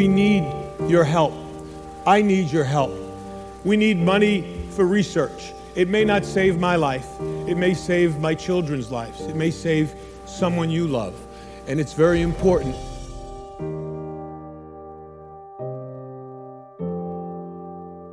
we need your help. I need your help. We need money for research. It may not save my life, it may save my children's lives, it may save someone you love. And it's very important.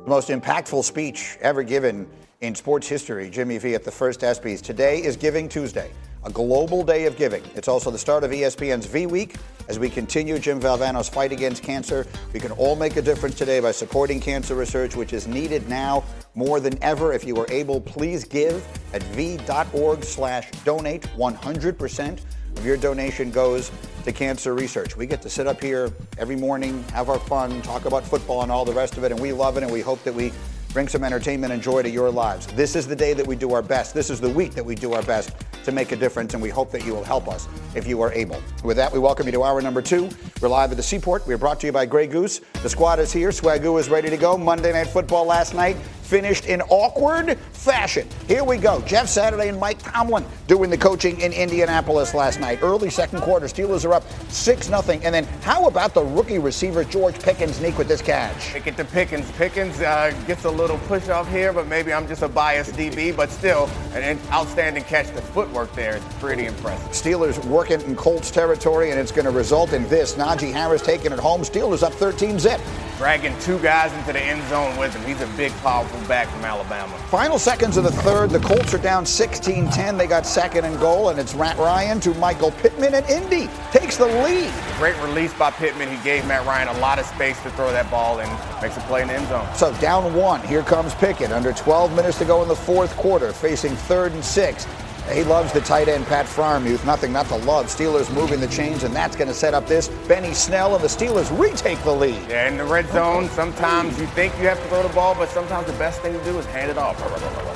The most impactful speech ever given in sports history, Jimmy V at the first ESPYs. Today is Giving Tuesday, a global day of giving. It's also the start of ESPN's V Week as we continue Jim Valvano's fight against cancer. We can all make a difference today by supporting cancer research, which is needed now more than ever. If you are able, please give at v.org slash donate 100% of your donation goes to cancer research. We get to sit up here every morning, have our fun, talk about football and all the rest of it, and we love it, and we hope that we bring some entertainment and joy to your lives. This is the day that we do our best. This is the week that we do our best to make a difference, and we hope that you will help us if you are able. With that, we welcome you to hour number two. We're live at the Seaport. We're brought to you by Grey Goose. The squad is here. Swagoo is ready to go. Monday Night Football last night finished in awkward fashion. Here we go. Jeff Saturday and Mike Tomlin doing the coaching in Indianapolis last night. Early second quarter, Steelers are up 6 0. And then how about the rookie receiver George Pickens sneak with this catch? Pick it to Pickens. Pickens uh, gets a little push off here, but maybe I'm just a biased DB, but still an outstanding catch. The footwork there is pretty impressive. Steelers working in Colts territory, and it's going to result in this. Najee Harris taking it home. Steelers up 13 zip. Dragging two guys into the end zone with him. He's a big, powerful back from Alabama. Final seconds of the third. The Colts are down 16 10. They got second and goal, and it's Matt Ryan to Michael Pittman, and Indy takes the lead. Great release by Pittman. He gave Matt Ryan a lot of space to throw that ball and makes a play in the end zone. So down one. Here comes Pickett. Under 12 minutes to go in the fourth quarter, facing third and six. He loves the tight end, Pat Freiermuth. Nothing not to love. Steelers moving the chains, and that's going to set up this. Benny Snell and the Steelers retake the lead. Yeah, in the red zone, sometimes you think you have to throw the ball, but sometimes the best thing to do is hand it off.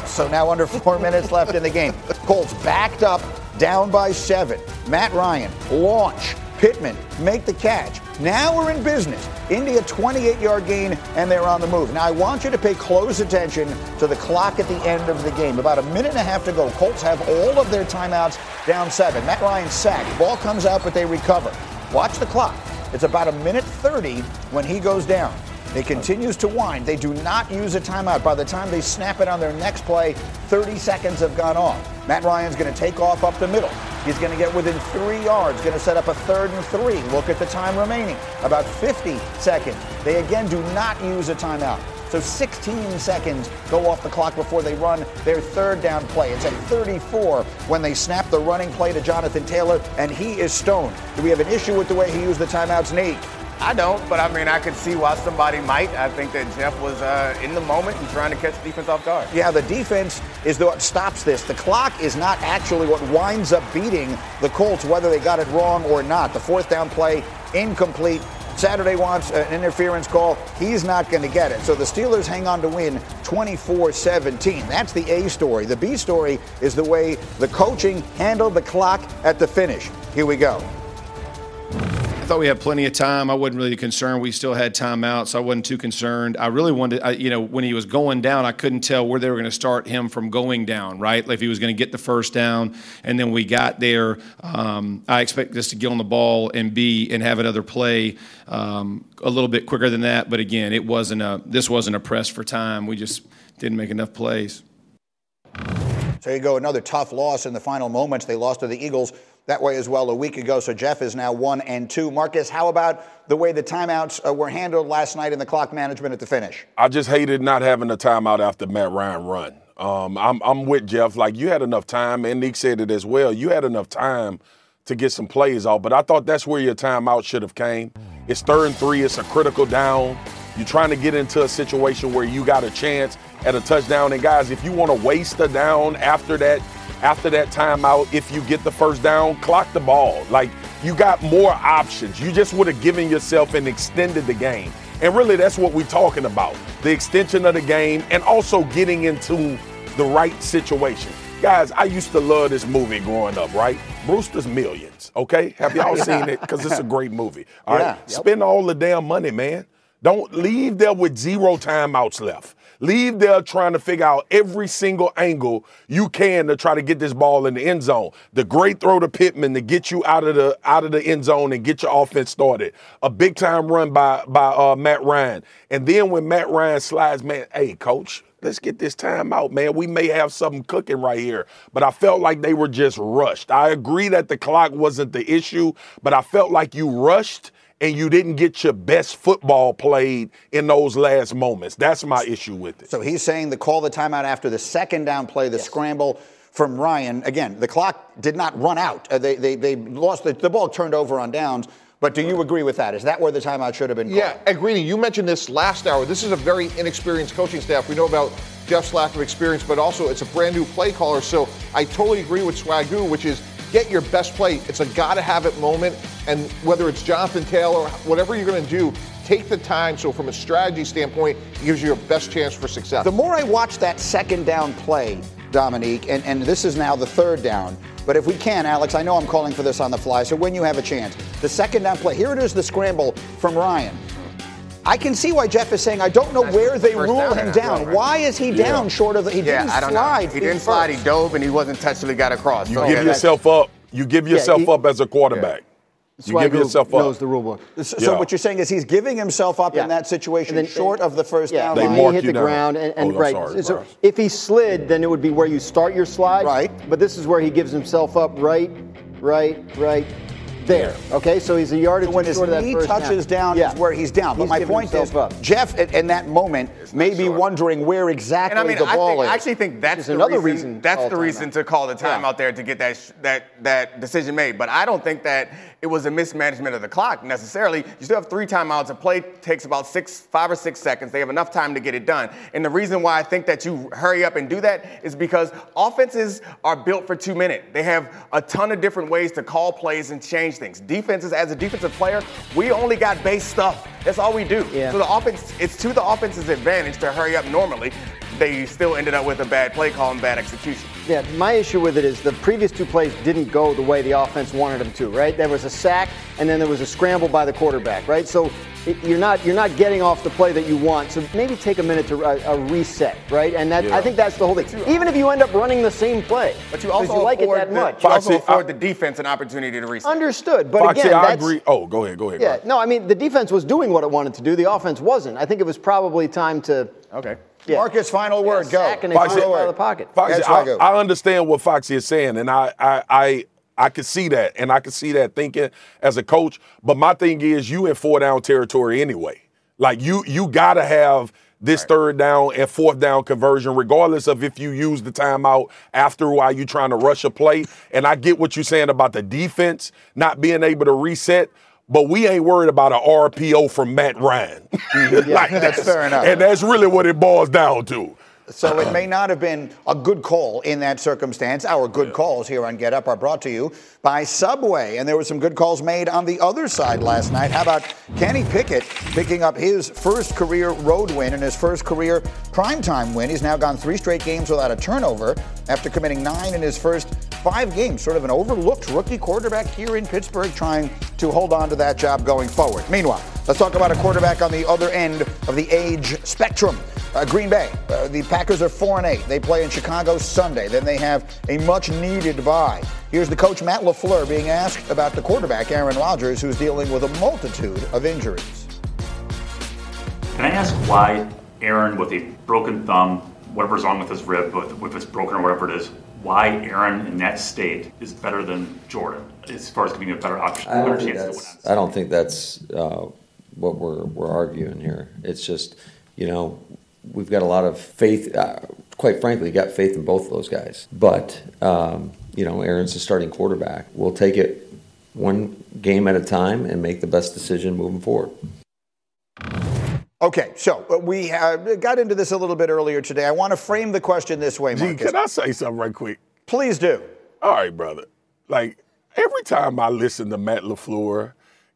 So now under four minutes left in the game. Colts backed up, down by seven. Matt Ryan, launch. Pittman, make the catch. Now we're in business. Indy 28 yard gain, and they're on the move. Now I want you to pay close attention to the clock at the end of the game. About a minute and a half to go. Colts have all of their timeouts down seven. Matt Ryan sacked. Ball comes out, but they recover. Watch the clock. It's about a minute 30 when he goes down. It continues to wind. They do not use a timeout. By the time they snap it on their next play, 30 seconds have gone off. Matt Ryan's going to take off up the middle. He's going to get within three yards, going to set up a third and three. Look at the time remaining, about 50 seconds. They again do not use a timeout. So 16 seconds go off the clock before they run their third down play. It's at 34 when they snap the running play to Jonathan Taylor, and he is stoned. Do we have an issue with the way he used the timeouts, Nate? I don't, but I mean, I could see why somebody might. I think that Jeff was uh, in the moment and trying to catch the defense off guard. Yeah, the defense is what stops this. The clock is not actually what winds up beating the Colts, whether they got it wrong or not. The fourth down play, incomplete. Saturday wants an interference call. He's not going to get it. So the Steelers hang on to win 24 17. That's the A story. The B story is the way the coaching handled the clock at the finish. Here we go. Thought we had plenty of time. I wasn't really concerned. We still had time out, so I wasn't too concerned. I really wanted, I, you know, when he was going down, I couldn't tell where they were going to start him from going down, right? Like if he was going to get the first down, and then we got there. Um, I expected us to get on the ball and be and have another play um, a little bit quicker than that. But again, it wasn't a. This wasn't a press for time. We just didn't make enough plays. So you go another tough loss in the final moments. They lost to the Eagles that way as well a week ago. So Jeff is now one and two. Marcus, how about the way the timeouts uh, were handled last night in the clock management at the finish? I just hated not having a timeout after Matt Ryan run. Um, I'm, I'm with Jeff. Like you had enough time, and Nick said it as well. You had enough time to get some plays off, but I thought that's where your timeout should have came. It's third and three. It's a critical down. You're trying to get into a situation where you got a chance at a touchdown. And guys, if you want to waste a down after that, after that timeout, if you get the first down, clock the ball. Like you got more options. You just would have given yourself and extended the game. And really, that's what we're talking about the extension of the game and also getting into the right situation. Guys, I used to love this movie growing up, right? Brewster's Millions, okay? Have y'all seen it? Because it's a great movie. All right, Yeah, yep. Spend all the damn money, man. Don't leave there with zero timeouts left. Leave there trying to figure out every single angle you can to try to get this ball in the end zone. The great throw to Pittman to get you out of the out of the end zone and get your offense started. A big time run by by uh, Matt Ryan. And then when Matt Ryan slides, man, hey coach, let's get this time out, man. We may have something cooking right here. But I felt like they were just rushed. I agree that the clock wasn't the issue, but I felt like you rushed and you didn't get your best football played in those last moments. That's my issue with it. So he's saying the call the timeout after the second down play, the yes. scramble from Ryan. Again, the clock did not run out. Uh, they, they, they lost the, the ball turned over on downs. But do you agree with that? Is that where the timeout should have been called? Yeah, agree. You mentioned this last hour. This is a very inexperienced coaching staff. We know about Jeff's lack of experience, but also it's a brand new play caller. So I totally agree with Swagoo, which is get your best play. It's a gotta have it moment. And whether it's Jonathan Taylor, whatever you're gonna do, take the time. So from a strategy standpoint, it gives you your best chance for success. The more I watch that second down play, Dominique, and, and this is now the third down. But if we can, Alex, I know I'm calling for this on the fly, so when you have a chance, the second down play, here it is the scramble from Ryan. I can see why Jeff is saying I don't know That's where they rule him down. Right. Why is he yeah. down short of the? He yeah, didn't I don't slide. Know. He didn't slide. He dove and he wasn't touched till he got across. You so, give yeah, yourself up. You give yourself yeah, he, up as a quarterback. You give yourself up. knows the rule book. So, so what you're saying is he's giving himself up in that situation, then, short of the first yeah, down. They line. he hit the down. ground, and, and oh, right. Sorry, so if he slid, then it would be where you start your slide. Right. But this is where he gives himself up. Right, right, right there. Okay, so he's a yard when his knee touches down, yeah. is where he's down. But he's my point is, up. Jeff, in that moment, may be wondering where exactly I mean, the ball I think, is. I actually think that's another reason, reason. That's the reason out. to call the time yeah. out there to get that that that decision made. But I don't think that it was a mismanagement of the clock necessarily. You still have three timeouts. A play takes about six, five or six seconds. They have enough time to get it done. And the reason why I think that you hurry up and do that is because offenses are built for two minutes. They have a ton of different ways to call plays and change things. Defenses, as a defensive player, we only got base stuff. That's all we do. Yeah. So the offense, it's to the offense's advantage to hurry up normally. They still ended up with a bad play call and bad execution. Yeah, my issue with it is the previous two plays didn't go the way the offense wanted them to, right? There was a sack and then there was a scramble by the quarterback, right? So you're not you're not getting off the play that you want. So maybe take a minute to uh, a reset, right? And that yeah. I think that's the whole thing. Even if you end up running the same play, but you also you like it that the, much. You also afford the defense an opportunity to reset. Understood, but Foxy, again, I agree. Oh, go ahead, go ahead. Yeah, no, I mean the defense was doing what it wanted to do. The offense wasn't. I think it was probably time to. Okay. Yeah. Marcus, final word. Yeah, go. Foxy, out of the pocket. Foxy, I, I, understand what Foxy is saying, and I, I, I, I can see that, and I can see that thinking as a coach. But my thing is, you in four down territory anyway. Like you, you gotta have this right. third down and fourth down conversion, regardless of if you use the timeout after while you're trying to rush a play. And I get what you're saying about the defense not being able to reset but we ain't worried about an RPO from Matt Ryan. Mm-hmm. yeah, like that's, that's fair enough. And that's really what it boils down to. So it may not have been a good call in that circumstance. Our good yeah. calls here on Get Up are brought to you by Subway. And there were some good calls made on the other side last night. How about Kenny Pickett picking up his first career road win and his first career primetime win? He's now gone three straight games without a turnover after committing nine in his first five games. Sort of an overlooked rookie quarterback here in Pittsburgh trying to hold on to that job going forward. Meanwhile, let's talk about a quarterback on the other end of the age spectrum. Uh, Green Bay. Uh, the Packers are 4 and 8. They play in Chicago Sunday. Then they have a much needed bye. Here's the coach, Matt LaFleur, being asked about the quarterback, Aaron Rodgers, who's dealing with a multitude of injuries. Can I ask why Aaron, with a broken thumb, whatever's wrong with his rib, if it's broken or whatever it is, why Aaron in that state is better than Jordan as far as giving you a better option, I don't think that's, I don't think that's uh, what we're, we're arguing here. It's just, you know, we've got a lot of faith. Uh, quite frankly, got faith in both of those guys. But um, you know, Aaron's the starting quarterback. We'll take it one game at a time and make the best decision moving forward. Okay, so uh, we uh, got into this a little bit earlier today. I want to frame the question this way, Marcus. Gee, can I say something right quick? Please do. All right, brother. Like every time I listen to Matt LaFleur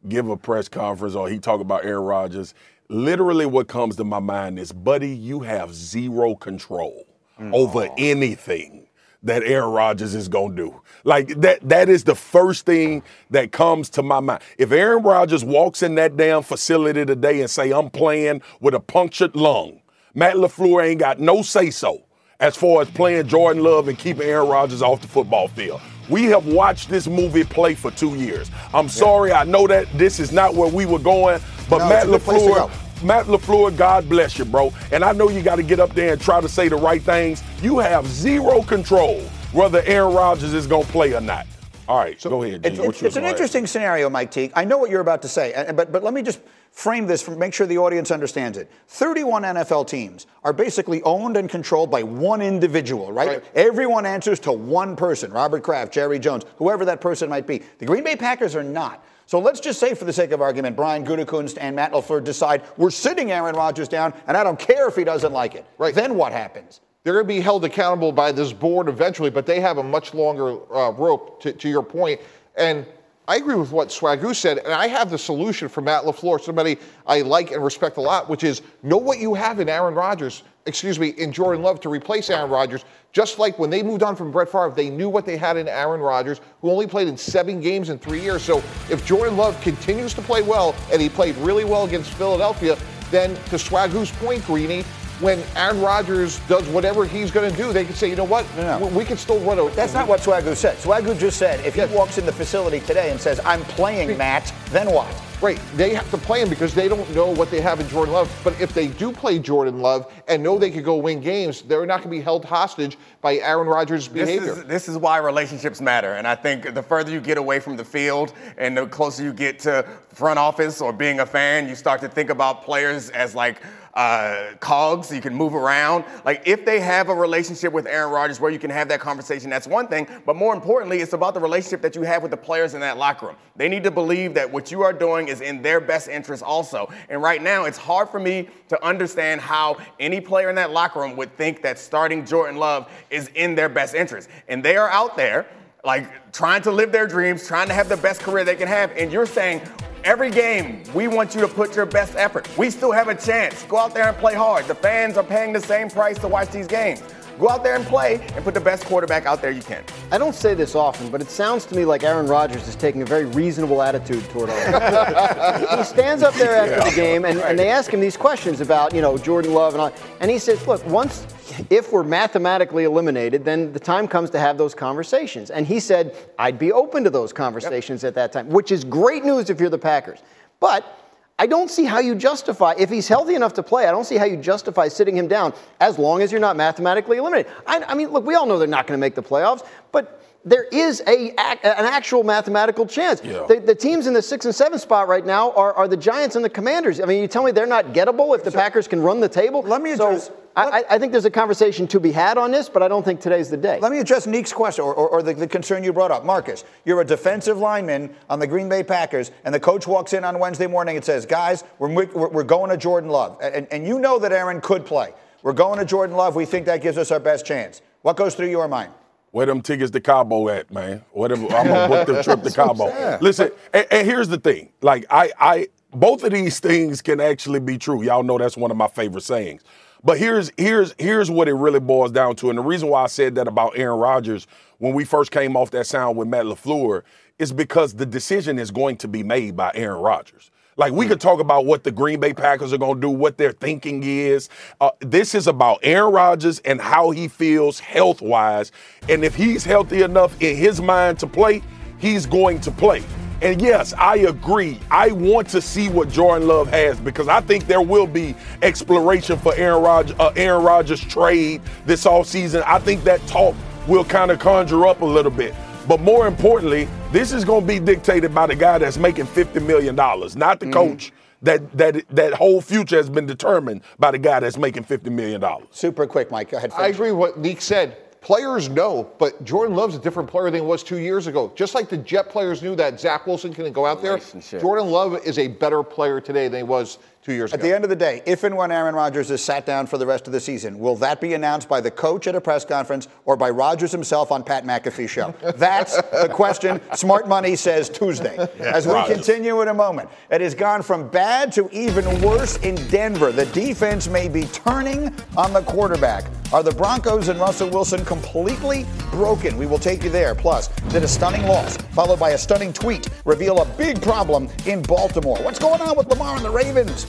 give a press conference or he talk about Aaron Rodgers, literally what comes to my mind is, buddy, you have zero control over anything. that Aaron Rodgers is going to do. Like that that is the first thing that comes to my mind. If Aaron Rodgers walks in that damn facility today and say I'm playing with a punctured lung, Matt LaFleur ain't got no say so as far as playing Jordan Love and keeping Aaron Rodgers off the football field. We have watched this movie play for 2 years. I'm sorry, I know that this is not where we were going, but No, Matt it's a good place to LaFleur. Matt LaFleur, God bless you, bro. And I know you got to get up there and try to say the right things. You have zero control whether Aaron Rodgers is going to play or not. All right, so go ahead. G. It's, it's, it's an interesting scenario, Mike Teague. I know what you're about to say, but, but let me just frame this make sure the audience understands it. 31 NFL teams are basically owned and controlled by one individual, right? Right. Everyone answers to one person Robert Kraft, Jerry Jones, whoever that person might be. The Green Bay Packers are not. So let's just say, for the sake of argument, Brian Gutekunst and Matt LaFleur decide we're sitting Aaron Rodgers down, and I don't care if he doesn't like it. Right. Then what happens? They're going to be held accountable by this board eventually, but they have a much longer uh, rope, to, to your point. And I agree with what Swagoo said, and I have the solution for Matt LaFleur, somebody I like and respect a lot, which is know what you have in Aaron Rodgers, excuse me, in Jordan Love to replace Aaron Rodgers. Just like when they moved on from Brett Favre, they knew what they had in Aaron Rodgers, who only played in seven games in three years. So if Jordan Love continues to play well, and he played really well against Philadelphia, then to Swagoo's point, Greeny, when Aaron Rodgers does whatever he's going to do, they can say, you know what, No, no. we we can still run a. That's not what Swagoo said. Swagoo just said if Yeah. he walks in the facility today and says, I'm playing Matt, then what? Right, they have to play him because they don't know what they have in Jordan Love. But if they do play Jordan Love and know they could go win games, they're not going to be held hostage by Aaron Rodgers' This behavior. is, this is why relationships matter. And I think the further you get away from the field and the closer you get to front office or being a fan, you start to think about players as like uh, cogs. You can move around. Like if they have a relationship with Aaron Rodgers where you can have that conversation, that's one thing. But more importantly, it's about the relationship that you have with the players in that locker room. They need to believe that what you are doing is in their best interest also. And right now, it's hard for me to understand how any player in that locker room would think that starting Jordan Love is in their best interest. And they are out there like trying to live their dreams, trying to have the best career they can have. And you're saying, every game, we want you to put your best effort. We still have a chance. Go out there and play hard. The fans are paying the same price to watch these games. Go out there and play and put the best quarterback out there you can. I don't say this often, but it sounds to me like Aaron Rodgers is taking a very reasonable attitude toward all this. he stands up there after the game, and, and they ask him these questions about, you know, Jordan Love and all, and he says, look, once, if we're mathematically eliminated, then the time comes to have those conversations. And he said, I'd be open to those conversations at that time, which is great news if you're the Packers. But I don't see how you justify, if he's healthy enough to play, I don't see how you justify sitting him down as long as you're not mathematically eliminated. I, I mean, look, we all know they're not going to make the playoffs, but there is a, an actual mathematical chance. Yeah. The, the teams in the six and seven spot right now are, are the Giants and the Commanders. I mean, you tell me they're not gettable if the Packers can run the table? Let me address- I, I I think there's a conversation to be had on this, but I don't think today's the day. Let me address Neek's question or, or, or the, the concern you brought up. Marcus, you're a defensive lineman on the Green Bay Packers, and the coach walks in on Wednesday morning and says, Guys, we're, we're, we're going to Jordan Love. And, and you know that Aaron could play. We're going to Jordan Love. We think that gives us our best chance. What goes through your mind? Where them tickets to Cabo at, man? Whatever, I'm gonna book the trip to Cabo. Listen, and, and here's the thing: like I, I, both of these things can actually be true. Y'all know that's one of my favorite sayings. But here's here's here's what it really boils down to, and the reason why I said that about Aaron Rodgers when we first came off that sound with Matt LaFleur is because the decision is going to be made by Aaron Rodgers. Like we could talk about what the Green Bay Packers are going to do, what their thinking is. Uh, this is about Aaron Rodgers and how he feels health wise, and if he's healthy enough in his mind to play, he's going to play. And yes, I agree. I want to see what Jordan Love has because I think there will be exploration for Aaron Rodgers, uh, Aaron Rodgers trade this offseason. I think that talk will kind of conjure up a little bit. But more importantly, this is going to be dictated by the guy that's making $50 million, not the mm. coach. That, that that whole future has been determined by the guy that's making $50 million. Super quick, Mike. Go ahead. I agree with what Neek said. Players know, but Jordan Love's a different player than he was two years ago. Just like the Jet players knew that Zach Wilson couldn't go out there, Jordan Love is a better player today than he was two years At ago. the end of the day, if and when Aaron Rodgers is sat down for the rest of the season, will that be announced by the coach at a press conference or by Rodgers himself on Pat McAfee show? That's the question. Smart Money says Tuesday. As we Rodgers. continue in a moment, it has gone from bad to even worse in Denver. The defense may be turning on the quarterback. Are the Broncos and Russell Wilson completely broken? We will take you there. Plus, did a stunning loss, followed by a stunning tweet, reveal a big problem in Baltimore? What's going on with Lamar and the Ravens?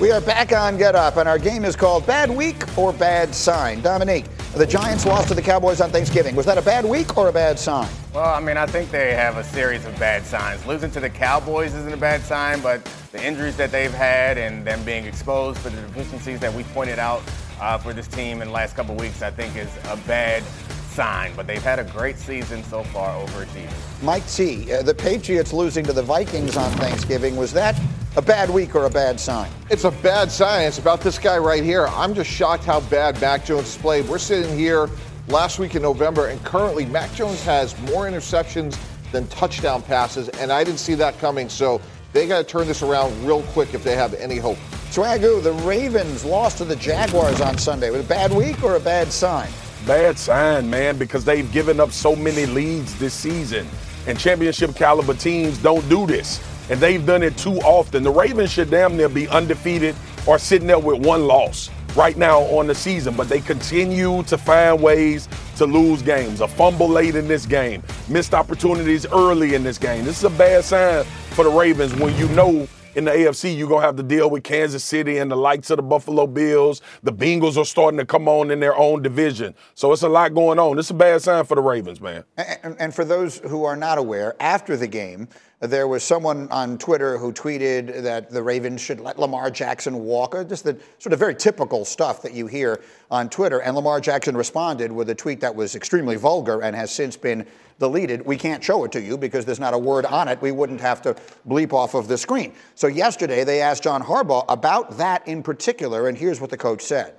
We are back on Get Up, and our game is called Bad Week or Bad Sign. Dominique, the Giants lost to the Cowboys on Thanksgiving. Was that a bad week or a bad sign? Well, I mean, I think they have a series of bad signs. Losing to the Cowboys isn't a bad sign, but the injuries that they've had and them being exposed for the deficiencies that we pointed out uh, for this team in the last couple weeks, I think is a bad sign. But they've had a great season so far, over overachieving. Mike T, uh, the Patriots losing to the Vikings on Thanksgiving, was that a bad week or a bad sign? It's a bad sign. It's about this guy right here. I'm just shocked how bad Mac Jones played. We're sitting here last week in November, and currently Mac Jones has more interceptions than touchdown passes, and I didn't see that coming. So they got to turn this around real quick if they have any hope. Swagoo, the Ravens lost to the Jaguars on Sunday. Was it a bad week or a bad sign? Bad sign, man, because they've given up so many leads this season. And championship caliber teams don't do this. And they've done it too often. The Ravens should damn near be undefeated or sitting there with one loss right now on the season. But they continue to find ways to lose games. A fumble late in this game, missed opportunities early in this game. This is a bad sign for the Ravens when you know in the AFC, you're going to have to deal with Kansas City and the likes of the Buffalo Bills. The Bengals are starting to come on in their own division. So it's a lot going on. It's a bad sign for the Ravens, man. And, and for those who are not aware, after the game, there was someone on Twitter who tweeted that the Ravens should let Lamar Jackson walk, uh, just the sort of very typical stuff that you hear on Twitter. And Lamar Jackson responded with a tweet that was extremely vulgar and has since been deleted. We can't show it to you because there's not a word on it. We wouldn't have to bleep off of the screen. So yesterday they asked John Harbaugh about that in particular, and here's what the coach said.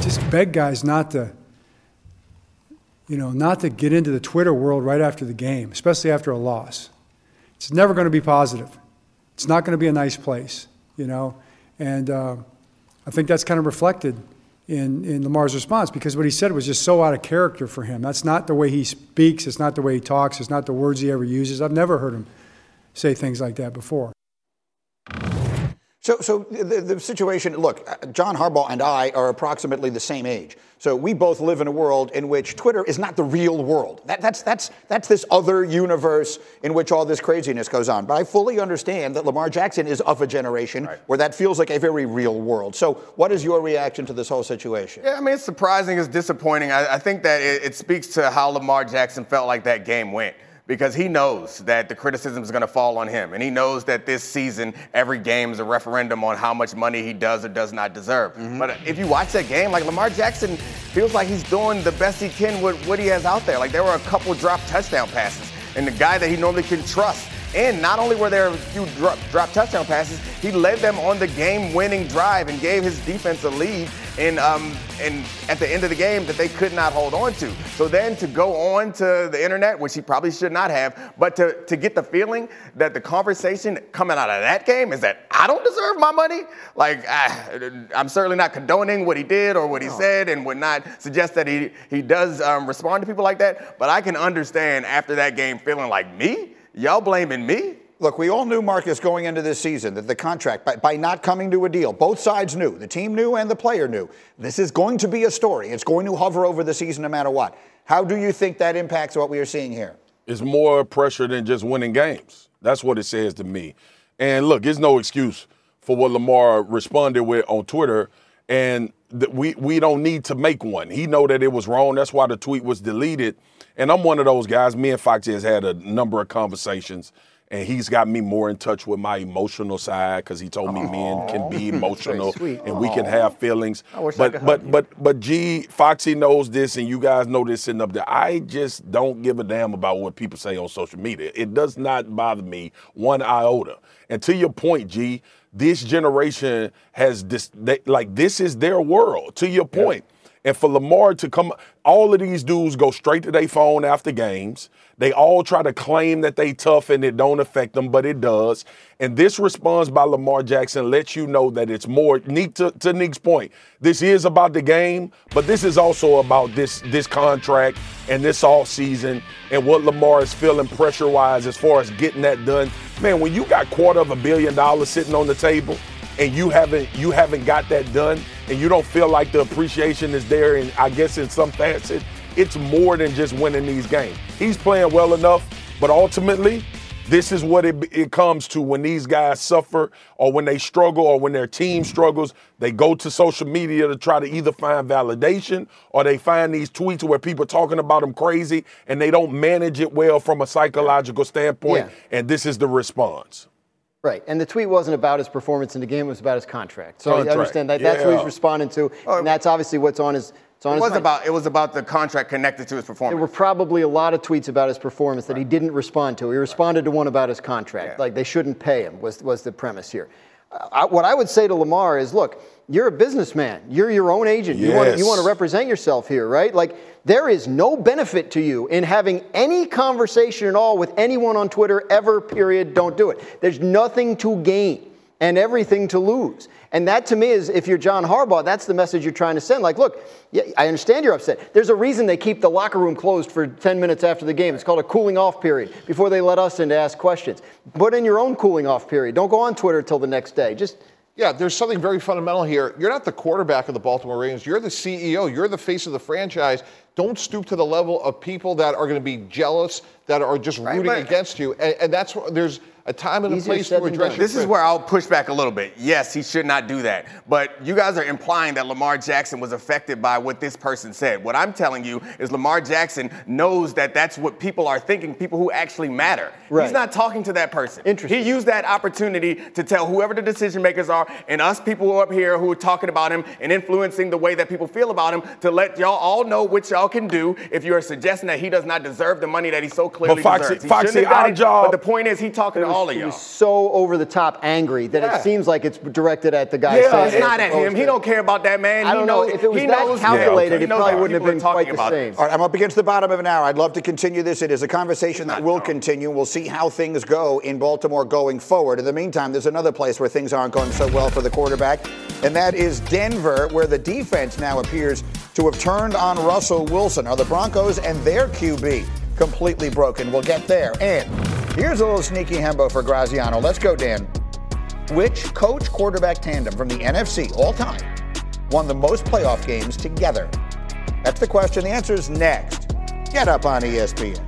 Just beg guys not to, you know, not to get into the Twitter world right after the game, especially after a loss. It's never going to be positive. It's not going to be a nice place, you know. And uh, I think that's kind of reflected in, in Lamar's response because what he said was just so out of character for him. That's not the way he speaks. It's not the way he talks. It's not the words he ever uses. I've never heard him say things like that before. So, so the, the situation. Look, uh, John Harbaugh and I are approximately the same age. So we both live in a world in which Twitter is not the real world. That, that's that's that's this other universe in which all this craziness goes on. But I fully understand that Lamar Jackson is of a generation right. where that feels like a very real world. So, what is your reaction to this whole situation? Yeah, I mean, it's surprising. It's disappointing. I, I think that it, it speaks to how Lamar Jackson felt like that game went because he knows that the criticism is going to fall on him. And he knows that this season, every game is a referendum on how much money he does or does not deserve. Mm-hmm. But if you watch that game, like Lamar Jackson feels like he's doing the best he can with what he has out there. Like there were a couple drop touchdown passes. And the guy that he normally can trust and not only were there a few drop, drop touchdown passes, he led them on the game-winning drive and gave his defense a lead. And um, and at the end of the game that they could not hold on to. So then to go on to the internet, which he probably should not have, but to, to get the feeling that the conversation coming out of that game is that I don't deserve my money. Like I, I'm certainly not condoning what he did or what he said, and would not suggest that he he does um, respond to people like that. But I can understand after that game feeling like me Y'all blaming me? Look, we all knew, Marcus, going into this season that the contract, by, by, not coming to a deal, both sides knew, the team knew and the player knew, this is going to be a story. It's going to hover over the season no matter what. How do you think that impacts what we are seeing here? It's more pressure than just winning games. That's what it says to me. And look, it's no excuse for what Lamar responded with on Twitter. And th- we, we don't need to make one. He know that it was wrong. That's why the tweet was deleted. And I'm one of those guys. Me and Foxy has had a number of conversations, and he's got me more in touch with my emotional side because he told me Aww. men can be emotional and Aww. we can have feelings. but but but but G Foxy knows this, and you guys know this sitting up there. I just don't give a damn about what people say on social media. It does not bother me one iota. And to your point, G, this generation has this they, like this is their world. To your point. Yeah and for Lamar to come, all of these dudes go straight to their phone after games. They all try to claim that they tough and it don't affect them, but it does. And this response by Lamar Jackson lets you know that it's more. To, to Nick's point, this is about the game, but this is also about this this contract and this off season and what Lamar is feeling pressure wise as far as getting that done. Man, when you got quarter of a billion dollars sitting on the table and you haven't you haven't got that done and you don't feel like the appreciation is there and I guess in some facet it's more than just winning these games. He's playing well enough, but ultimately this is what it, it comes to when these guys suffer or when they struggle or when their team struggles. They go to social media to try to either find validation or they find these tweets where people are talking about them crazy and they don't manage it well from a psychological standpoint. Yeah. And this is the response. Right, and the tweet wasn't about his performance in the game; it was about his contract. So contract. I understand that. That's yeah. what he's responding to, oh, and that's obviously what's on his. It's on it was about it was about the contract connected to his performance. There were probably a lot of tweets about his performance that right. he didn't respond to. He responded right. to one about his contract, yeah. like they shouldn't pay him. Was was the premise here? I, what I would say to Lamar is, look, you're a businessman. You're your own agent. Yes. You want you want to represent yourself here, right? Like there is no benefit to you in having any conversation at all with anyone on Twitter ever. Period. Don't do it. There's nothing to gain and everything to lose. And that to me is, if you're John Harbaugh, that's the message you're trying to send. Like, look, yeah, I understand you're upset. There's a reason they keep the locker room closed for 10 minutes after the game. It's called a cooling off period before they let us in to ask questions. Put in your own cooling off period. Don't go on Twitter until the next day. Just yeah, there's something very fundamental here. You're not the quarterback of the Baltimore Ravens. You're the CEO. You're the face of the franchise. Don't stoop to the level of people that are going to be jealous, that are just rooting right, against you. And, and that's what there's a time and a place to address This is where I'll push back a little bit. Yes, he should not do that. But you guys are implying that Lamar Jackson was affected by what this person said. What I'm telling you is Lamar Jackson knows that that's what people are thinking, people who actually matter. Right. He's not talking to that person. Interesting. He used that opportunity to tell whoever the decision makers are and us people who are up here who are talking about him and influencing the way that people feel about him to let y'all all know what y'all can do if you're suggesting that he does not deserve the money that he so clearly but Foxy, deserves. He Foxy, our job. But the point is, he talking to all of y'all. so over the top angry that yeah. it seems like it's directed at the guy. Yeah, it's not at him. He don't care about that man. I don't he know. If it was that knows, calculated, yeah, it probably wouldn't have been quite the same. All right, I'm up against the bottom of an hour. I'd love to continue this. It is a conversation that will continue. We'll see how things go in Baltimore going forward. In the meantime, there's another place where things aren't going so well for the quarterback, and that is Denver, where the defense now appears to have turned on Russell Wilson. Are the Broncos and their QB completely broken? We'll get there. And here's a little sneaky hembo for Graziano. Let's go, Dan. Which coach quarterback tandem from the NFC all time won the most playoff games together? That's the question. The answer is next. Get up on ESPN.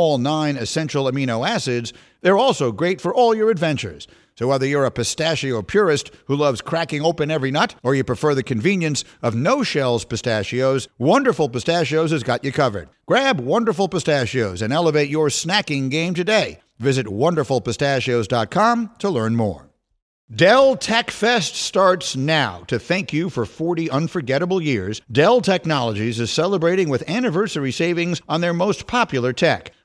all nine essential amino acids, they're also great for all your adventures. So, whether you're a pistachio purist who loves cracking open every nut, or you prefer the convenience of no shells pistachios, Wonderful Pistachios has got you covered. Grab Wonderful Pistachios and elevate your snacking game today. Visit wonderfulpistachios.com to learn more. Dell Tech Fest starts now. To thank you for 40 unforgettable years, Dell Technologies is celebrating with anniversary savings on their most popular tech.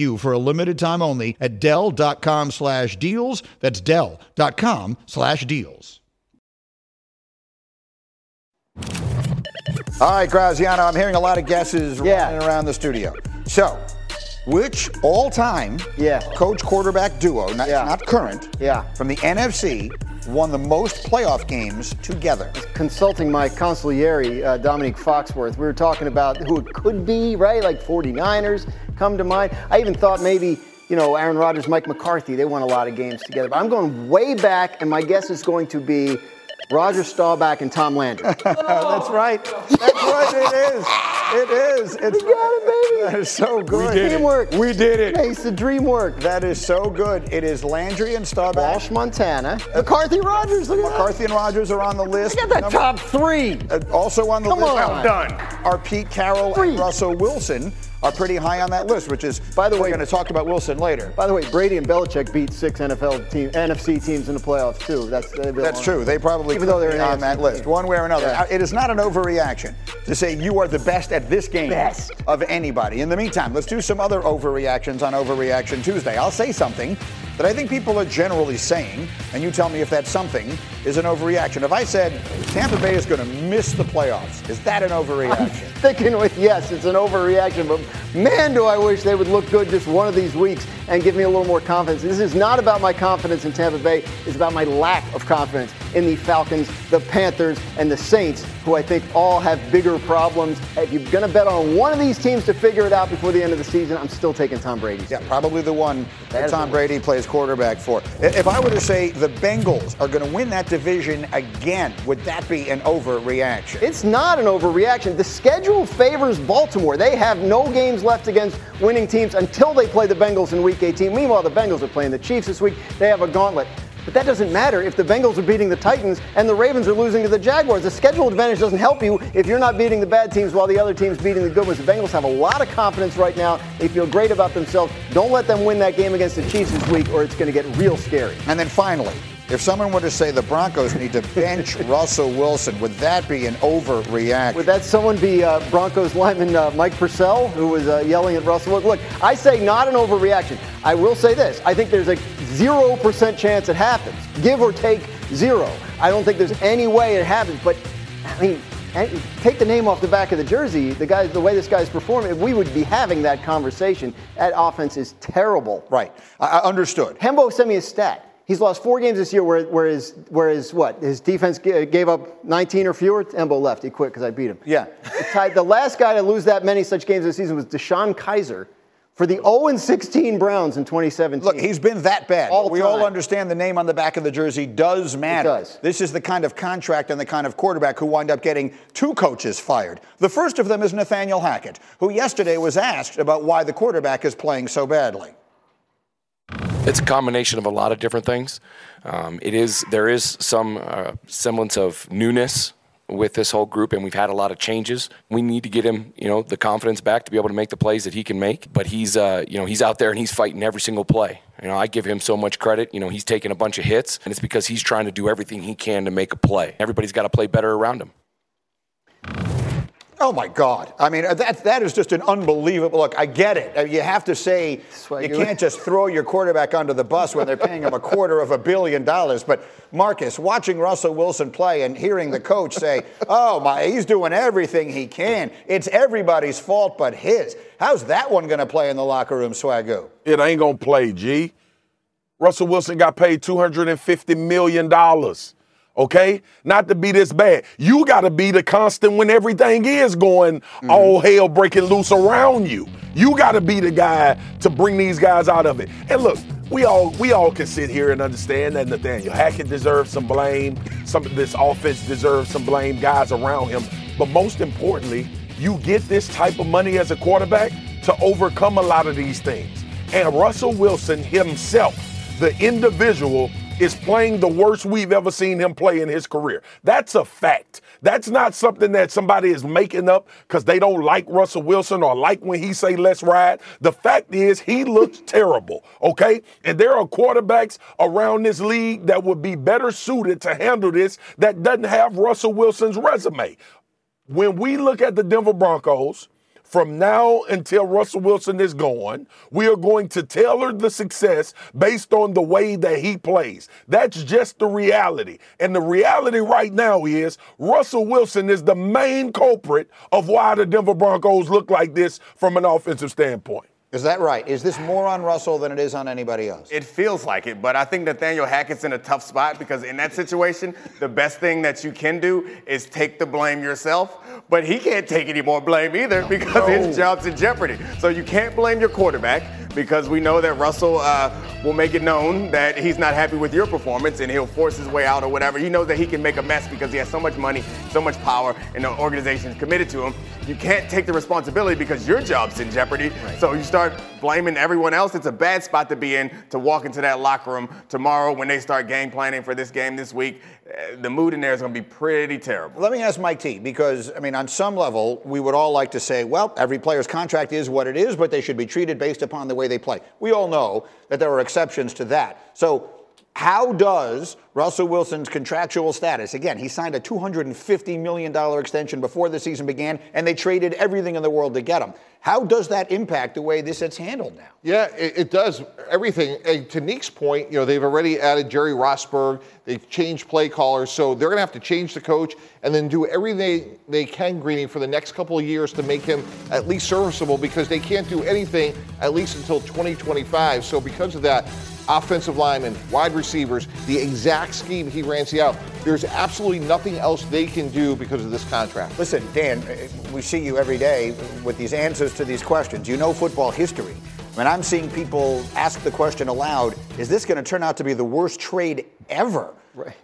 you for a limited time only at Dell.com slash deals. That's Dell.com slash deals. All right, Graziano, I'm hearing a lot of guesses Yeah. running around the studio. So, which all-time Yeah. coach quarterback duo, not, Yeah. not current, Yeah. from the NFC, won the most playoff games together? Consulting my consigliere, uh, Dominique Foxworth, we were talking about who it could be, right? Like 49ers come to mind. I even thought maybe, you know, Aaron Rodgers, Mike McCarthy, they won a lot of games together. But I'm going way back, and my guess is going to be Roger Staubach and Tom Landry. That's right. That's right. It is. It is. It's We got it, baby. That is so good. did it. Teamwork. We did it. It's the dream work. That is so good. It is Landry and Staubach. Walsh, Montana. McCarthy Rodgers, look at that. McCarthy and Rodgers are on the list. Look at that Number- top three. Uh, also on the Come list. on. Well done. Are Pete Carroll Three. and Russell Wilson are pretty high on that list, which is By the way, we're going to talk about Wilson later. By the way, Brady and Belichick beat six NFL team, NFC teams in the playoffs too. That's That's true. They probably even though they're on that list, one way or another. Yeah. It is not an overreaction to say you are the best at this game Best. of anybody. In the meantime, let's do some other overreactions on Overreaction Tuesday. I'll say something that I think people are generally saying, and you tell me if that something is an overreaction. If I said Tampa Bay is going to miss the playoffs, is that an overreaction? I'm Thinking with yes, it's an overreaction, but man, do I wish they would look good just one of these weeks and give me a little more confidence. This is not about my confidence in Tampa Bay, it's about my lack of confidence in the Falcons, the Panthers, and the Saints, who I think all have bigger problems. If you're going to bet on one of these teams to figure it out before the end of the season, I'm still taking Tom Brady. Yeah, probably the one that That Tom. Brady plays quarterback for. If I were to say the Bengals are going to win that division again, would that be an overreaction? It's not an overreaction. The schedule favors Baltimore. They have no games left against winning teams until they play the Bengals in Week 18. Meanwhile, the Bengals are playing the Chiefs this week. They have a gauntlet. But that doesn't matter if the Bengals are beating the Titans and the Ravens are losing to the Jaguars. The schedule advantage doesn't help you if you're not beating the bad teams while the other team's beating the good ones. The Bengals have a lot of confidence right now. They feel great about themselves. Don't let them win that game against the Chiefs this week or it's going to get real scary. And then finally, if someone were to say the Broncos need to bench Russell Wilson, would that be an overreaction? Would that someone be uh, Broncos lineman uh, Mike Purcell, who was uh, yelling at Russell? Look, look, I say not an overreaction. I will say this. I think there's a 0% chance it happens, give or take zero. I don't think there's any way it happens, but I mean, and take the name off the back of the jersey. The guy, the way this guy's performing, we would be having that conversation. That offense is terrible. right. I, I understood. Hembo sent me a stat. He's lost four games this year where, where, his, where his, what, his defense g- gave up 19 or fewer. Hembo left. He quit because I beat him. Yeah. The, the last guy to lose that many such games this season was DeShone Kizer for the 0 16 Browns in 2017. Look, he's been that bad. All we time. all understand the name on the back of the jersey does matter. does. This is the kind of contract and the kind of quarterback who wind up getting two coaches fired. The first of them is Nathaniel Hackett, who yesterday was asked about why the quarterback is playing so badly. It's a combination of a lot of different things. Um, it is there is some uh, semblance of newness with this whole group, and we've had a lot of changes. We need to get him, you know, the confidence back to be able to make the plays that he can make. But he's, uh, you know, he's out there and he's fighting every single play. You know, I give him so much credit. You know, he's taking a bunch of hits, and it's because he's trying to do everything he can to make a play. Everybody's got to play better around him. Oh my God! I mean, that that is just an unbelievable. Look, I get it. Uh, You have to say you can't just throw your quarterback under the bus when they're paying him a quarter of a billion dollars. But Marcus, watching Russell Wilson play and hearing the coach say, "Oh my, he's doing everything he can. It's everybody's fault but his." How's that one going to play in the locker room, Swagoo? It ain't gonna play, G. Russell Wilson got paid $250 million. Okay? Not to be this bad. You got to be the constant when everything is going mm-hmm. all hell breaking loose around you. You got to be the guy to bring these guys out of it. And look, we all we all can sit here and understand that Nathaniel Hackett deserves some blame. Some of this offense deserves some blame, guys around him. But most importantly, you get this type of money as a quarterback to overcome a lot of these things. And Russell Wilson himself, the individual, is playing the worst we've ever seen him play in his career. That's a fact. That's not something that somebody is making up because they don't like Russell Wilson or like when he say let's ride. The fact is he looks terrible, okay? And there are quarterbacks around this league that would be better suited to handle this that doesn't have Russell Wilson's resume. When we look at the Denver Broncos, from now until Russell Wilson is gone, we are going to tailor the success based on the way that he plays. That's just the reality. And the reality right now is Russell Wilson is the main culprit of why the Denver Broncos look like this from an offensive standpoint. Is that right? Is this more on Russell than it is on anybody else? It feels like it, but I think Nathaniel Hackett's in a tough spot because in that situation, the best thing that you can do is take the blame yourself. But he can't take any more blame either because his job's in jeopardy. So you can't blame your quarterback because we know that Russell uh, will make it known that he's not happy with your performance and he'll force his way out or whatever. He knows that he can make a mess because he has so much money, so much power, and the organization is committed to him. You can't take the responsibility because your job's in jeopardy. So you start blaming everyone else. It's a bad spot to be in to walk into that locker room tomorrow when they start game planning for this game this week. The mood in there is going to be pretty terrible. Let me ask Mike T, because, I mean, on some level, we would all like to say, well, every player's contract is what it is, but they should be treated based upon the way they play. We all know that there are exceptions to that. So, how does Russell Wilson's contractual status, again, he signed a $250 million extension before the season began, and they traded everything in the world to get him. How does that impact the way this gets handled now? Yeah, it, it does everything. And to Nick's point, you know, they've already added Jerry Rosburg. They've changed play callers, so they're going to have to change the coach and then do everything they can, Greeny, for the next couple of years to make him at least serviceable because they can't do anything at least until 2025. So because of that, offensive linemen, wide receivers, the exact scheme he ran out. There's absolutely nothing else they can do because of this contract. Listen, Dan, uh, we see you every day with these answers to these questions. You know football history. When I'm seeing people ask the question aloud, is this going to turn out to be the worst trade ever? Right.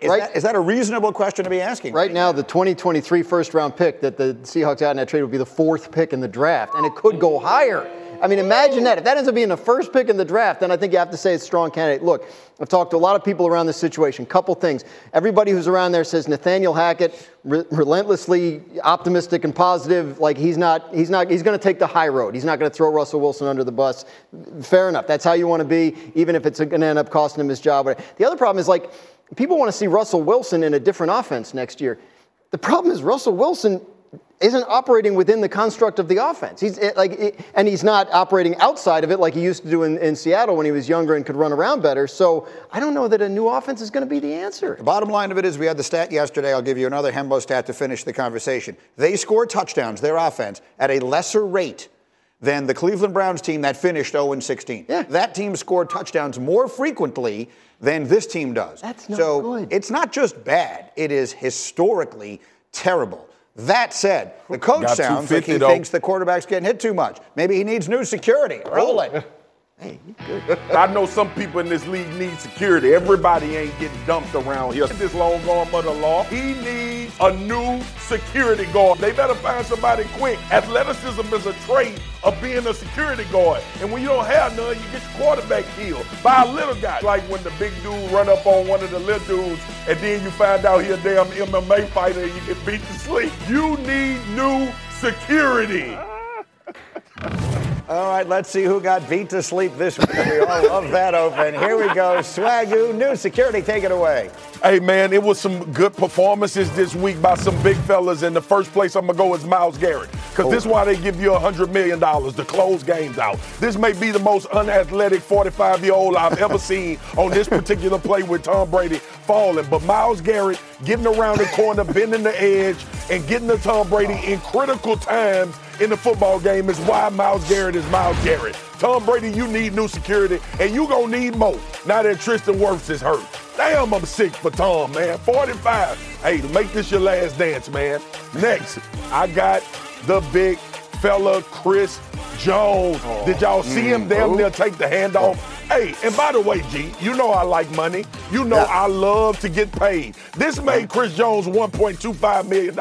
Is, Right. That, is that a reasonable question to be asking? Right now, the 2023 first round pick that the Seahawks got in that trade would be the fourth pick in the draft, and it could go higher. I mean, imagine that. If that ends up being the first pick in the draft, then I think you have to say it's a strong candidate. Look, I've talked to a lot of people around this situation. Couple things. Everybody who's around there says Nathaniel Hackett, re- relentlessly optimistic and positive. Like he's not, he's not, he's going to take the high road. He's not going to throw Russell Wilson under the bus. Fair enough. That's how you want to be, even if it's going to end up costing him his job. The other problem is like people want to see Russell Wilson in a different offense next year. The problem is Russell Wilson isn't operating within the construct of the offense. He's it- like, and he's not operating outside of it like he used to do in, in Seattle when he was younger and could run around better. So I don't know that a new offense is going to be the answer. The bottom line of it is we had the stat yesterday. I'll give you another Hembo stat to finish the conversation. They score touchdowns, their offense, at a lesser rate than the Cleveland Browns team that finished 0 16. Yeah. That team scored touchdowns more frequently than this team does. That's not so good. it's not just bad, it is historically terrible. That said, the coach Got sounds like he thinks the quarterback's getting hit too much. Maybe he needs new security. Roll it. Hey. I know some people in this league need security. Everybody ain't getting dumped around here. This long of the law. He needs a new security guard. They better find somebody quick. Athleticism is a trait of being a security guard. And when you don't have none, you get your quarterback killed by a little guy. Like when the big dude run up on one of the little dudes and then you find out he a damn MMA fighter and you get beat to sleep. You need new security. All right, let's see who got beat to sleep this week. We all love that open. Here we go. Swagu, new security, take it away. Hey man, it was some good performances this week by some big fellas. In the first place, I'm gonna go with Myles Garrett because this is why they give you a hundred million dollars to close games out. This may be the most unathletic 45 year old I've ever seen on this particular play with Tom Brady falling. But Myles Garrett getting around the corner, bending the edge, and getting to Tom Brady in critical times in the football game is why Myles Garrett is Myles Garrett. Tom Brady, you need new security, and you gonna need more now that Tristan Wirfs is hurt. Damn, I'm sick for Tom, man. 45. Hey, make this your last dance, man. Next, I got the big fella Chris Jones. Oh. Did y'all see him damn near mm-hmm. take the handoff? Hey, and by the way, G, you know I like money. You know I love to get paid. This made mm. Chris Jones $1.25 million.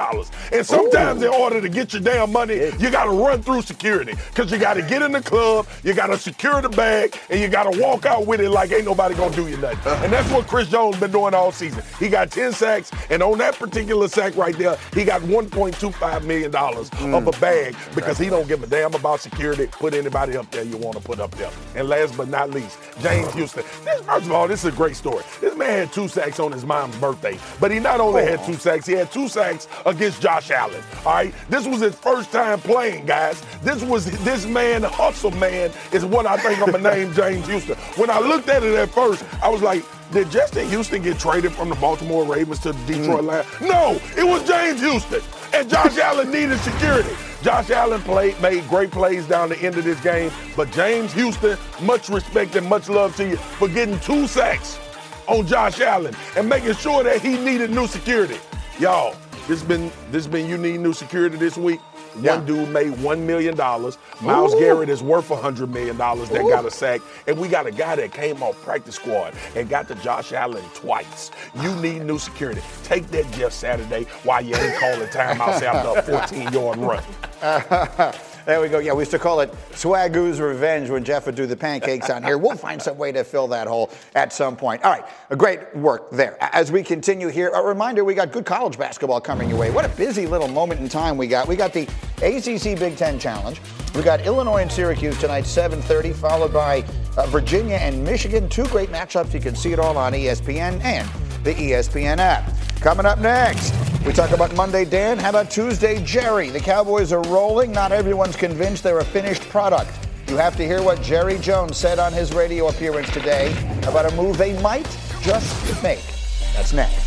And sometimes in order to get your damn money, you gotta run through security. Cause you gotta get in the club, you gotta secure the bag, and you gotta walk out with it like ain't nobody gonna do you nothing. And that's what Chris Jones been doing all season. He got 10 sacks, and on that particular sack right there, he got $1.25 million mm. of a bag because he don't give a damn about security. Put anybody up there you want to put up there. And last but not least, James Houston. This, first of all, this is a great story. This man had two sacks on his mom's birthday, but he not only had two sacks, he had two sacks against Josh Allen. All right, this was his first time playing, guys. This was this man, hustle man, is what I think I'm gonna name James Houston. When I looked at it at first, I was like. Did Justin Houston get traded from the Baltimore Ravens to the Detroit hmm. Lions? No, it was James Houston. And Josh Allen needed security. Josh Allen played, made great plays down the end of this game, but James Houston, much respect and much love to you for getting two sacks on Josh Allen and making sure that he needed new security. Y'all, this been this been you need new security this week. One dude made one million dollars. Myles Ooh. Garrett is worth a hundred million dollars that got a sack, and we got a guy that came off practice squad and got to Josh Allen twice. You ah. need new security. Take that Jeff Saturday while you ain't calling timeouts after a 14 yard run. there we go. Yeah, we used to call it Swagu's Revenge when Jeff would do the pancakes on here. We'll find some way to fill that hole at some point. All right, a great work there. As we continue here, a reminder we got good college basketball coming your way. What a busy little moment in time we got. We got the ACC Big Ten Challenge. We got Illinois and Syracuse tonight, 7:30, followed by uh, Virginia and Michigan. Two great matchups. You can see it all on ESPN and the ESPN app. Coming up next, we talk about Monday, Dan. How about Tuesday, Jerry? The Cowboys are rolling. Not everyone's convinced they're a finished product. You have to hear what Jerry Jones said on his radio appearance today about a move they might just make. That's next.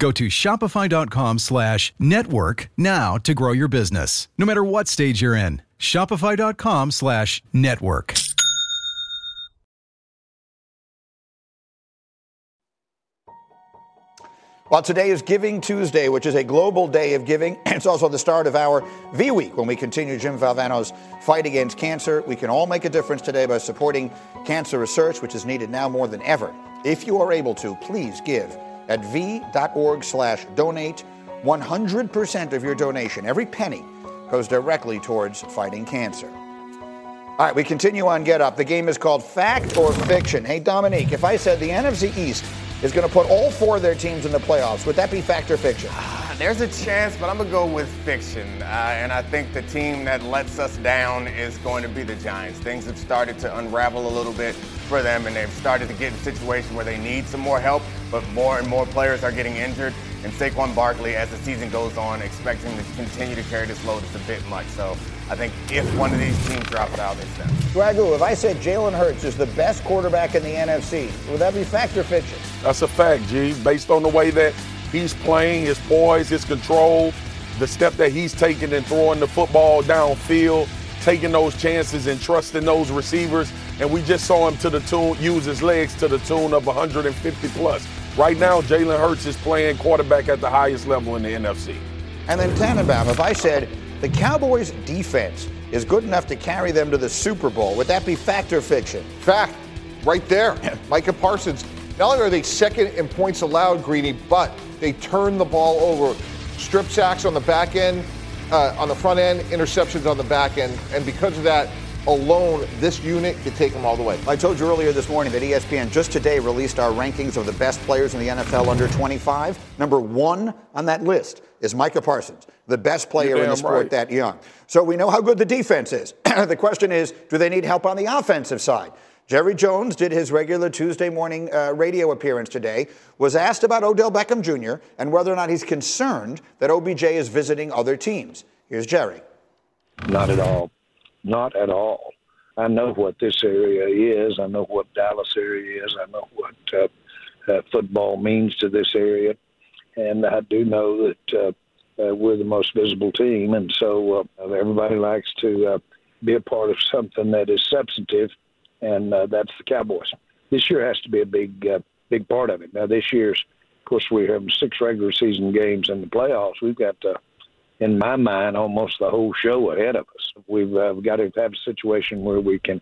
Go to shopify.com slash network now to grow your business, no matter what stage you're in. Shopify.com slash network. Well, today is Giving Tuesday, which is a global day of giving. It's also the start of our V Week when we continue Jim Valvano's fight against cancer. We can all make a difference today by supporting cancer research, which is needed now more than ever. If you are able to, please give at v.org slash donate. 100% of your donation, every penny, goes directly towards fighting cancer. All right, we continue on Get Up. The game is called Fact or Fiction. Hey, Dominique, if I said the NFC East is going to put all four of their teams in the playoffs, would that be fact or fiction? There's a chance, but I'm going to go with fiction. Uh, and I think the team that lets us down is going to be the Giants. Things have started to unravel a little bit for them, and they've started to get in a situation where they need some more help, but more and more players are getting injured. And Saquon Barkley, as the season goes on, expecting to continue to carry this load is a bit much. So I think if one of these teams drops out, it's them. Swagu, if I said Jalen Hurts is the best quarterback in the NFC, would that be fact or fiction? That's a fact, G. Based on the way that he's playing, his poise, his control, the step that he's taking and throwing the football downfield, taking those chances and trusting those receivers. And we just saw him to the tune, use his legs to the tune of 150 plus. Right now, Jalen Hurts is playing quarterback at the highest level in the NFC. And then Tannenbaum, if I said the Cowboys' defense is good enough to carry them to the Super Bowl, would that be fact or fiction? Fact, right there. Micah Parsons. Not only are they second in points allowed, Greeny, but they turn the ball over. Strip sacks on the back end, uh, on the front end, interceptions on the back end. And because of that, alone, this unit could take them all the way. I told you earlier this morning that ESPN just today released our rankings of the best players in the NFL under 25. Number one on that list is Micah Parsons, the best player in the sport right. that young. So we know how good the defense is. the question is, do they need help on the offensive side? Jerry Jones did his regular Tuesday morning uh, radio appearance today, was asked about Odell Beckham Jr. and whether or not he's concerned that OBJ is visiting other teams. Here's Jerry. Not at all. Not at all. I know what this area is. I know what Dallas area is. I know what uh, uh, football means to this area, and I do know that uh, uh, we're the most visible team, and so uh, everybody likes to uh, be a part of something that is substantive, and that's the Cowboys. This year has to be a big, big part of it. Now, this year's, of course, we have six regular season games in the playoffs. We've got in my mind, almost the whole show ahead of us. We've uh, got to have a situation where we can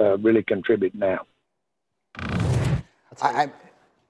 uh, really contribute now. I,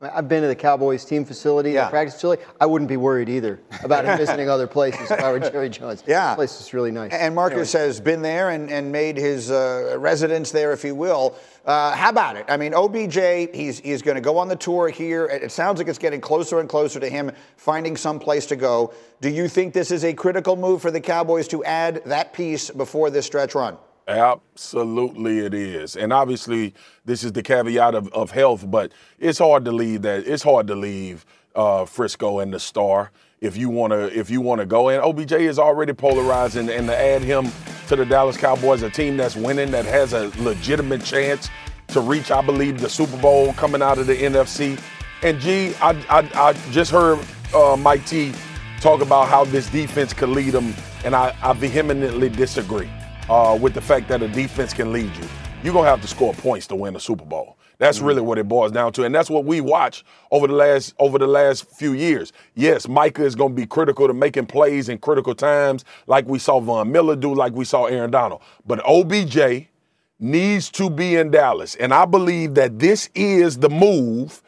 I've been to the Cowboys team facility, yeah. the practice facility. I wouldn't be worried either about him visiting other places if I were Jerry Jones. Yeah. This place is really nice. And Marcus anyway. has been there and, and made his uh, residence there, if you will. Uh, how about it? I mean, OBJ, he's, he's going to go on the tour here. It sounds like it's getting closer and closer to him finding some place to go. Do you think this is a critical move for the Cowboys to add that piece before this stretch run? Absolutely, it is. And obviously, this is the caveat of, of health, but it's hard to leave that. It's hard to leave uh, Frisco and the star if you want to if you want to go in. OBJ is already polarizing, and to add him to the Dallas Cowboys, a team that's winning, that has a legitimate chance to reach, I believe, the Super Bowl coming out of the NFC. And G, I, I, I just heard uh, Mike T talk about how this defense could lead them, and I, I vehemently disagree uh, with the fact that a defense can lead you. You're gonna have to score points to win a Super Bowl. That's mm-hmm. really what it boils down to, and that's what we watch over the last over the last few years. Yes, Micah is going to be critical to making plays in critical times, like we saw Von Miller do, like we saw Aaron Donald. But OBJ needs to be in Dallas, and I believe that this is the move,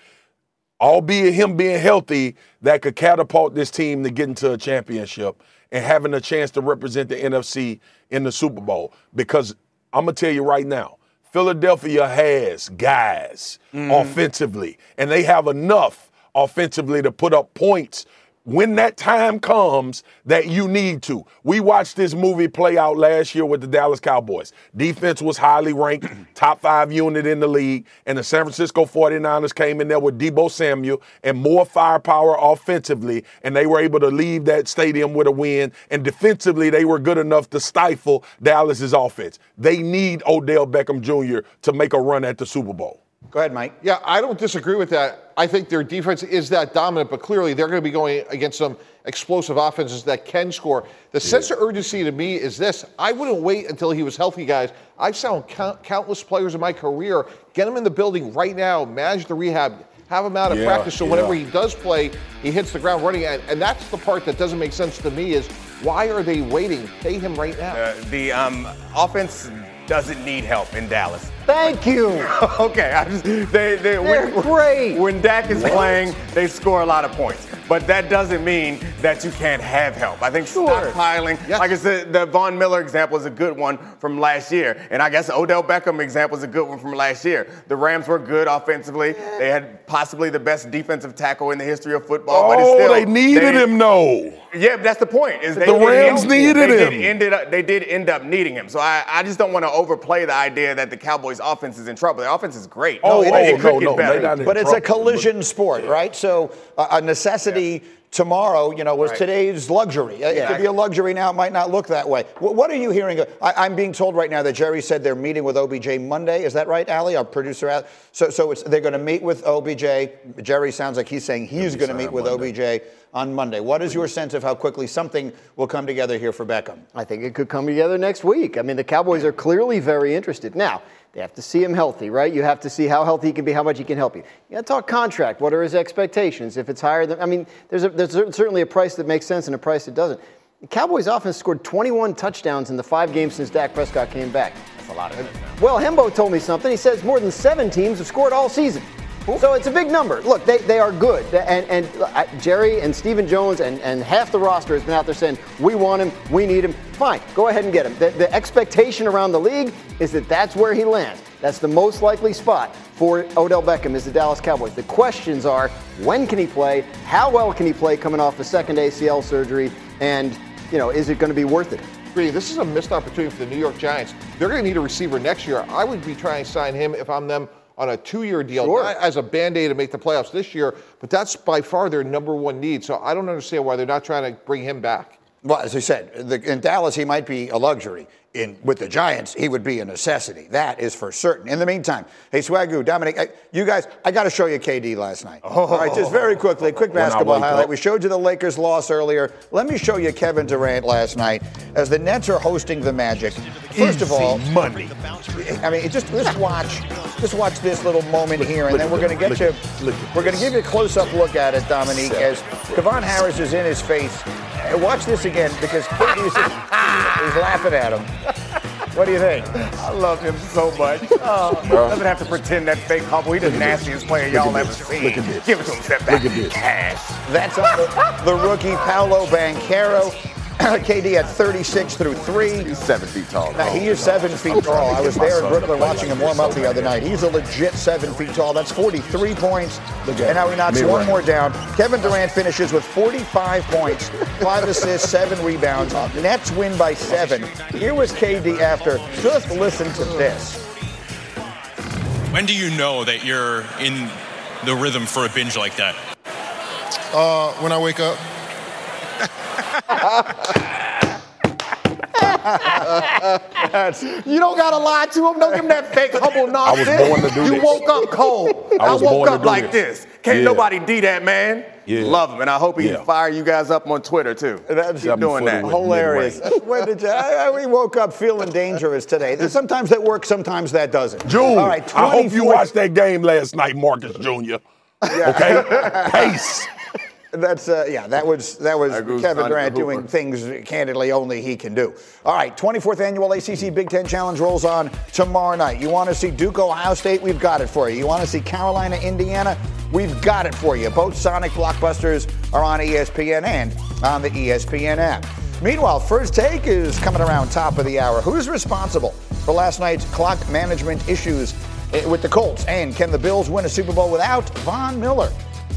albeit him being healthy, that could catapult this team to get into a championship and having a chance to represent the NFC in the Super Bowl. Because I'm gonna tell you right now, Philadelphia has guys mm-hmm. offensively, and they have enough offensively to put up points when that time comes that you need to. We watched this movie play out last year with the Dallas Cowboys. Defense was highly ranked, top five unit in the league, and the San Francisco 49ers came in there with Deebo Samuel and more firepower offensively, and they were able to leave that stadium with a win. And defensively, they were good enough to stifle Dallas's offense. They need Odell Beckham Jr. to make a run at the Super Bowl. Go ahead, Mike. Yeah, I don't disagree with that. I think their defense is that dominant, but clearly they're going to be going against some explosive offenses that can score. The yeah. sense of urgency to me is this I wouldn't wait until he was healthy, guys. I've seen count, countless players in my career get him in the building right now, manage the rehab, have him out of yeah, practice so yeah. whenever he does play, he hits the ground running. And, and that's the part that doesn't make sense to me is Why are they waiting? Pay him right now. Uh, the um, offense doesn't need help in Dallas. Thank you. okay, I just, they, they, They're when, great. When Dak is What? playing, they score a lot of points. But that doesn't mean that you can't have help. I think stockpiling, like I said, the Von Miller example is a good one from last year. And I guess Odell Beckham example is a good one from last year. The Rams were good offensively. They had possibly the best defensive tackle in the history of football. but it's Oh, still, they needed him, though. Yeah, that's the point. Is they The did Rams end- needed they him. Did ended up, they did end up needing him. So I, I just don't want to overplay the idea that the Cowboys' offense is in trouble. Their offense is great. Oh, it, it it is. could get better. But it's a collision sport, right? So uh, a necessity tomorrow, you know, was Right. today's luxury. It could be a luxury now. It might not look that way. Wh- What are you hearing? I, I'm being told right now that Jerry said they're meeting with OBJ Monday. Is that right, Ali, our producer? So, so it's, they're going to meet with OBJ. Jerry sounds like he's saying he's going to meet with OBJ on Monday. What is your mm-hmm. sense of how quickly something will come together here for Beckham? I think it could come together next week. I mean, the Cowboys are clearly very interested. Now, they have to see him healthy, right? You have to see how healthy he can be, how much he can help you. You got to talk contract. What are his expectations? If it's higher than, I mean, there's, a, there's certainly a price that makes sense and a price that doesn't. The Cowboys offense scored 21 touchdowns in the five games since Dak Prescott came back. That's a lot of Well, Hembo told me something. He says more than seven teams have scored all season. So it's a big number. Look, they, they are good. And, and uh, Jerry and Stephen Jones and, and half the roster has been out there saying, we want him, we need him. Fine, go ahead and get him. The, the expectation around the league is that that's where he lands. That's the most likely spot for Odell Beckham is the Dallas Cowboys. The questions are, when can he play? How well can he play coming off the second ACL surgery? And, you know, is it going to be worth it? This is a missed opportunity for the New York Giants. They're going to need a receiver next year. I would be trying to sign him if I'm them on a two-year deal, Sure. not as a band-aid to make the playoffs this year, but that's by far their number one need. So I don't understand why they're not trying to bring him back. Well, as I said, the, in Dallas, he might be a luxury. In with the Giants, he would be a necessity. That is for certain. In the meantime, hey Swagu, Dominique, I, you guys, I got to show you KD last night. All right, just very quickly, quick basketball highlight. We showed you the Lakers loss earlier. Let me show you Kevin Durant last night as the Nets are hosting the Magic. First of all, money. I mean, just just watch, just watch this little moment here, and then we're going to get you. We're going to give you a close-up look at it, Dominique, as Kevon Harris is in his face. Watch this again because KD is just, he's laughing at him. What do you think? I love him so much. Oh, doesn't have to pretend that fake humble. He's the nastiest player y'all ever seen. Look at this. Give it to him, step back. Look at this. Cash. That's on the, the rookie Paolo Banchero. KD at 36 through three. He's seven feet tall. Now, he is seven feet tall. I was there in Brooklyn watching him warm up the other night. He's a legit seven feet tall. That's 43 points. And now he knocks one more down. Kevin Durant finishes with 45 points, five assists, seven rebounds. Nets win by seven. Here was KD after. Just listen to this. When do you know that you're in the rhythm for a binge like that? Uh, when I wake up. You don't gotta lie to him. Don't give him that fake humble nonsense. born to do you this. woke up cold. I I, woke born to up do like this. this. Can't Yeah. nobody D that man. Yeah. Love him, and I hope he Yeah. can fire you guys up on Twitter too. That's Keep doing that. Hilarious. when did you, I, I- we woke up feeling dangerous today. Sometimes that works, sometimes that doesn't. June, All right, I hope you 24 watched that game last night, Marcus Jr. Okay? Pace. That's uh, yeah. That was that was Kevin Durant doing things candidly only he can do. All right, 24th annual ACC Big Ten Challenge rolls on tomorrow night. You want to see Duke Ohio State? We've got it for you. You want to see Carolina Indiana? We've got it for you. Both Sonic blockbusters are on ESPN and on the ESPN app. Meanwhile, first take is coming around top of the hour. Who's responsible for last night's clock management issues eh, with the Colts? And can the Bills win a Super Bowl without Von Miller?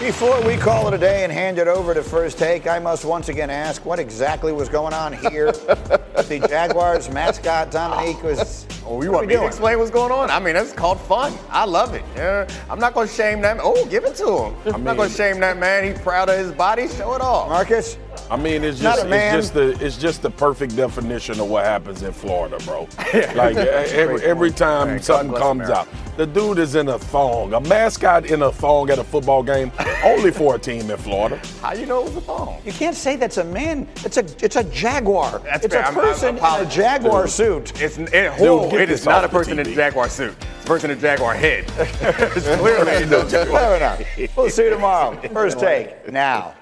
Before we call it a day and hand it over to First Take, I must once again ask what exactly was going on here. the Jaguars mascot Dominique was. Oh, you want me to explain what's going on? I mean, that's called fun. I love it. Yeah, I'm not going to shame that. Oh, give it to him. I'm mean, not going to shame that man. He's proud of his body. Show it off. Marcus? I mean, it's just it's just the it's just the perfect definition of what happens in Florida, bro. like every, every time right, something comes America. out, the dude is in a thong. A mascot in a thong at a football game, only for a team in Florida. How you know it was a thong? You can't say that's a man. It's a it's a jaguar. That's it's fair. a person I'm, I'm in a jaguar dude. suit. It's eh, it, dude, it is not a person in a jaguar suit. It's a person in a jaguar head. it's clearly no Fair enough. We'll see you tomorrow. First take now.